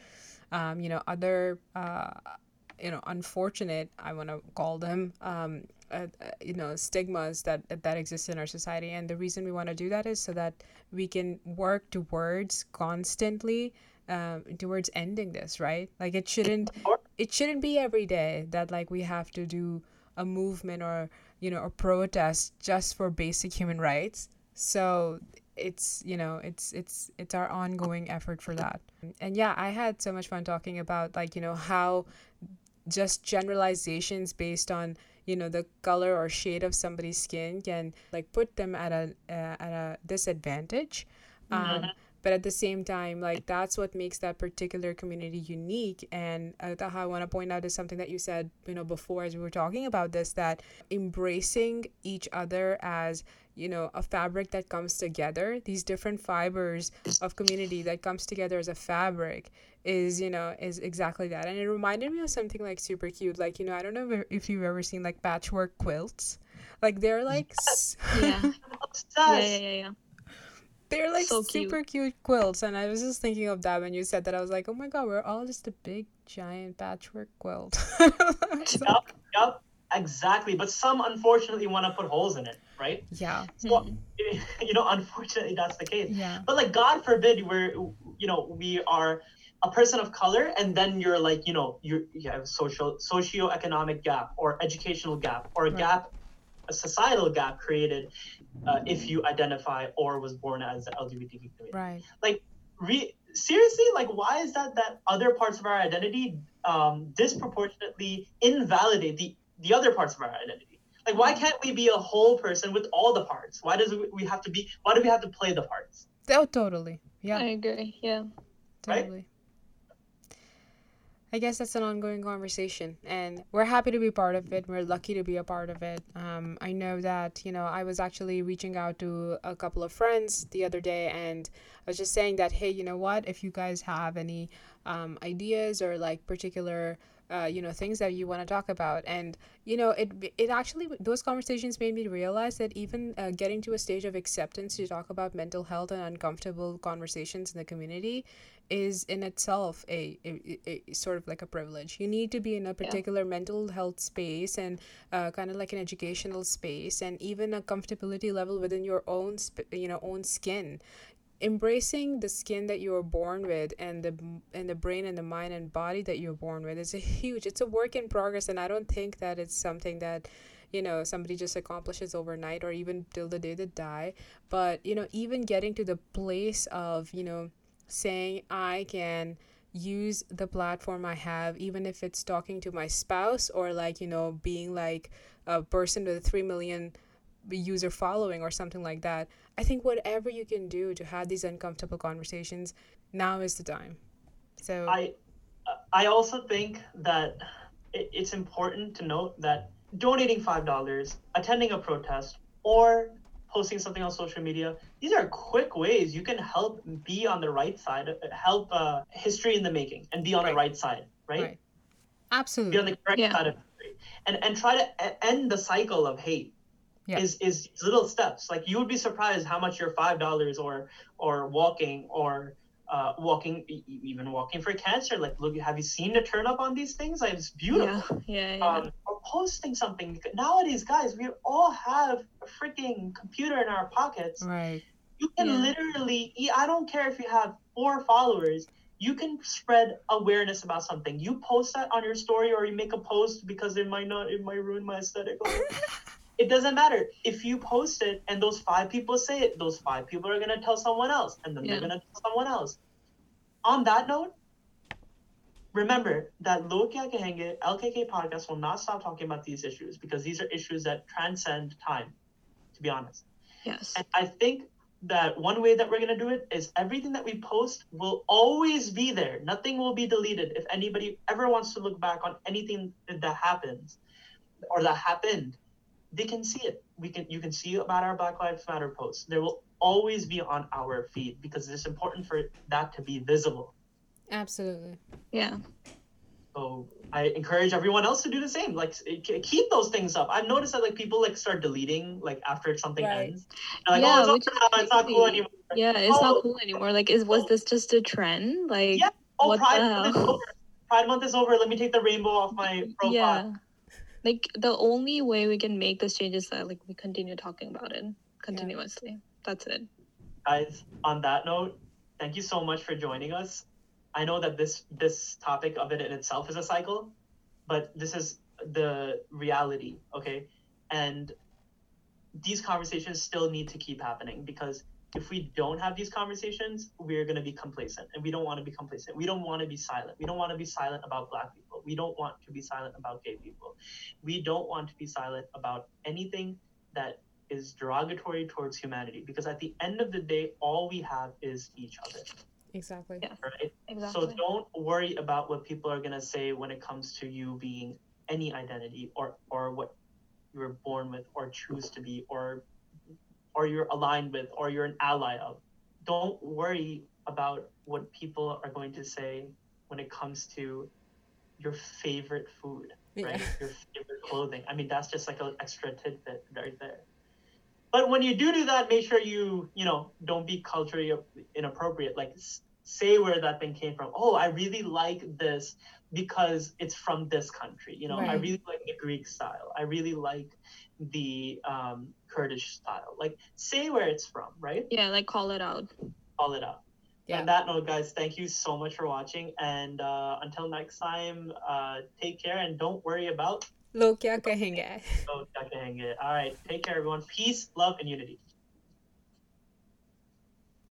um, you know other. Uh, you know unfortunate i want to call them um, uh, uh, you know stigmas that that exist in our society. And the reason we want to do that is so that we can work towards constantly um, towards ending this right? Like it shouldn't it shouldn't be every day that like we have to do a movement or you know a protest just for basic human rights. So it's you know it's it's it's our ongoing effort for that. And yeah i had so much fun talking about like you know how just generalizations based on you know the color or shade of somebody's skin can like put them at a uh, at a disadvantage um, mm-hmm. but at the same time like that's what makes that particular community unique and uh, i want to point out is something that you said you know before as we were talking about this that embracing each other as you know a fabric that comes together these different fibers of community that comes together as a fabric is you know is exactly that and it reminded me of something like super cute like you know i don't know if you've ever seen like patchwork quilts like they're like yeah. yeah, yeah, yeah, yeah. They're like so super cute. cute quilts, and I was just thinking of that when you said that. I was like, "Oh my god, we're all just a big giant patchwork quilt." yep, yep, exactly. But some unfortunately want to put holes in it right? Yeah. So, mm-hmm. you know, unfortunately, that's the case. Yeah. But like, God forbid, we're, you know, we are a person of color, and then you're like, you know, you you have social socio-economic gap or educational gap or a right. gap, a societal gap created uh, if you identify or was born as the LGBTQ community. Right. Like, re- seriously, like, why is that that other parts of our identity um, disproportionately invalidate the the other parts of our identity? Like, why can't we be a whole person with all the parts? Why does we have to be? Why do we have to play the parts? Oh, totally. Yeah. I agree. Yeah. Totally. Right? I guess that's an ongoing conversation, and we're happy to be part of it. We're lucky to be a part of it. Um, I know that you know I was actually reaching out to a couple of friends the other day, and I was just saying that hey, you know what? If you guys have any um, ideas or like particular uh, you know things that you want to talk about. And you know it it actually those conversations made me realize that even uh, getting to a stage of acceptance to talk about mental health and uncomfortable conversations in the community is in itself a, a, a sort of like a privilege. You need to be in a particular yeah. mental health space and uh, kind of like an educational space and even a comfortability level within your own sp- you know own skin embracing the skin that you were born with and the and the brain and the mind and body that you're born with is a huge it's a work in progress and i don't think that it's something that you know somebody just accomplishes overnight or even till the day they die but you know even getting to the place of you know saying i can use the platform i have even if it's talking to my spouse or like you know being like a person with 3 million user following or something like that. I think whatever you can do to have these uncomfortable conversations, now is the time. So I I also think that it's important to note that donating five dollars, attending a protest, or posting something on social media, these are quick ways you can help be on the right side, help uh, history in the making, and be on right. the right side, right? right? Absolutely. Be on the correct yeah. side of history, and and try to end the cycle of hate yeah. is is little steps. Like you would be surprised how much your five dollars or or walking or uh, walking even walking for cancer. Like look, have you seen the turn up on these things? Like it's beautiful. Yeah, yeah. yeah. Um, or posting something nowadays, guys. We all have a freaking computer in our pockets. Right. You can yeah. literally. I don't care if you have four followers you can spread awareness about something. You post that on your story or you make a post because it might not it might ruin my aesthetic. it doesn't matter. If you post it and those five people say it those five people are going to tell someone else and then yeah. they're going to tell someone else. On that note remember that Kahenge LKK podcast will not stop talking about these issues because these are issues that transcend time to be honest. Yes. And I think that one way that we're going to do it is everything that we post will always be there. Nothing will be deleted if anybody ever wants to look back on anything that happens or that happened they can see it. We can you can see about our Black Lives Matter posts. There will always be on our feed because it's important for that to be visible. Absolutely. Yeah. So I encourage everyone else to do the same. Like keep those things up. I've noticed that like people like start deleting like after something right. ends. like, yeah, oh, it's, it's not cool anymore. Yeah, it's oh. not cool anymore. Like, is was this just a trend? Like, yeah. Oh, Pride Month is over. Pride Month is over. Let me take the rainbow off my profile. Yeah Like the only way we can make this change is that like we continue talking about it continuously. That's it. guys on that note thank you so much for joining us. I know that this this topic of it in itself is a cycle but this is the reality okay? And these conversations still need to keep happening because if we don't have these conversations we're going to be complacent and we don't want to be complacent. We don't want to be silent. We don't want to be silent about black people we don't want to be silent about gay people we don't want to be silent about anything that is derogatory towards humanity because at the end of the day all we have is each other Exactly. Yeah. right Exactly. so don't worry about what people are going to say when it comes to you being any identity or or what you were born with or choose to be or or you're aligned with or you're an ally of don't worry about what people are going to say when it comes to your favorite food Yeah. right? Your favorite clothing. I mean that's just like an extra tidbit right there. But when you do do that make sure you you know don't be culturally inappropriate. Like say where that thing came from. Oh i really like this because it's from this country you know? I really like the greek style. I really like the um, kurdish style. Like say where it's from right? Yeah, like call it out. call it out Yeah. on that note guys thank you so much for watching and uh, until next time uh, take care and don't worry about लोग क्या कहेंगे oh, all right take care everyone peace love and unity